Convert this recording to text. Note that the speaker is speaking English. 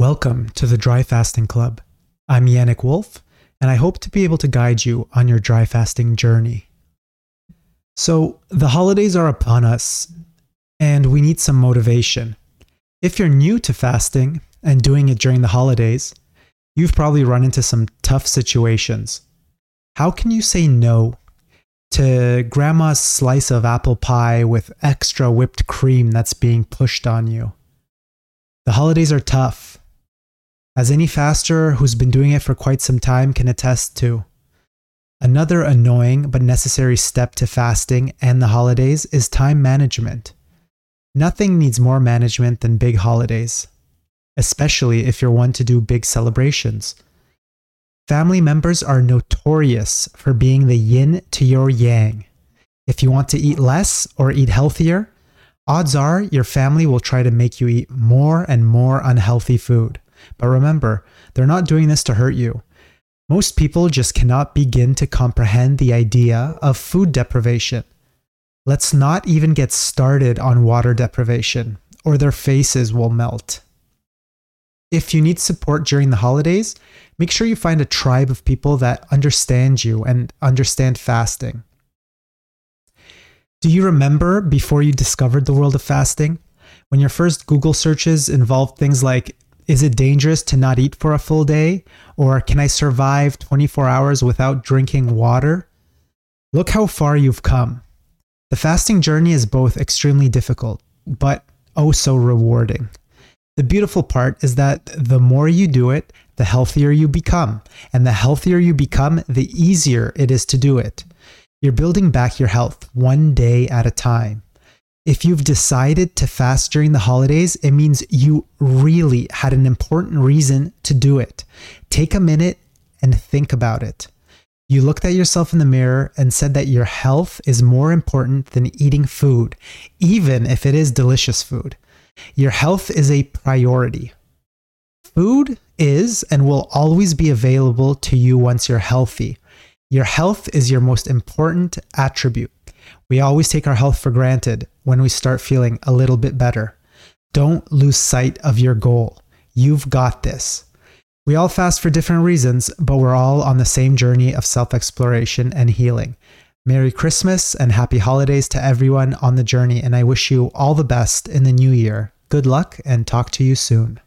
Welcome to the Dry Fasting Club. I'm Yannick Wolf, and I hope to be able to guide you on your dry fasting journey. So, the holidays are upon us, and we need some motivation. If you're new to fasting and doing it during the holidays, you've probably run into some tough situations. How can you say no to grandma's slice of apple pie with extra whipped cream that's being pushed on you? The holidays are tough, as any faster who's been doing it for quite some time can attest to. Another annoying but necessary step to fasting and the holidays is time management. Nothing needs more management than big holidays, especially if you're one to do big celebrations. Family members are notorious for being the yin to your yang. If you want to eat less or eat healthier, odds are your family will try to make you eat more and more unhealthy food. But remember, they're not doing this to hurt you. Most people just cannot begin to comprehend the idea of food deprivation. Let's not even get started on water deprivation, or their faces will melt. If you need support during the holidays, make sure you find a tribe of people that understand you and understand fasting. Do you remember before you discovered the world of fasting? When your first Google searches involved things like is it dangerous to not eat for a full day? Or can I survive 24 hours without drinking water? Look how far you've come. The fasting journey is both extremely difficult, but oh so rewarding. The beautiful part is that the more you do it, the healthier you become. And the healthier you become, the easier it is to do it. You're building back your health one day at a time. If you've decided to fast during the holidays, it means you really had an important reason to do it. Take a minute and think about it. You looked at yourself in the mirror and said that your health is more important than eating food, even if it is delicious food. Your health is a priority. Food is and will always be available to you once you're healthy. Your health is your most important attribute. We always take our health for granted when we start feeling a little bit better. Don't lose sight of your goal. You've got this. We all fast for different reasons, but we're all on the same journey of self exploration and healing. Merry Christmas and happy holidays to everyone on the journey, and I wish you all the best in the new year. Good luck and talk to you soon.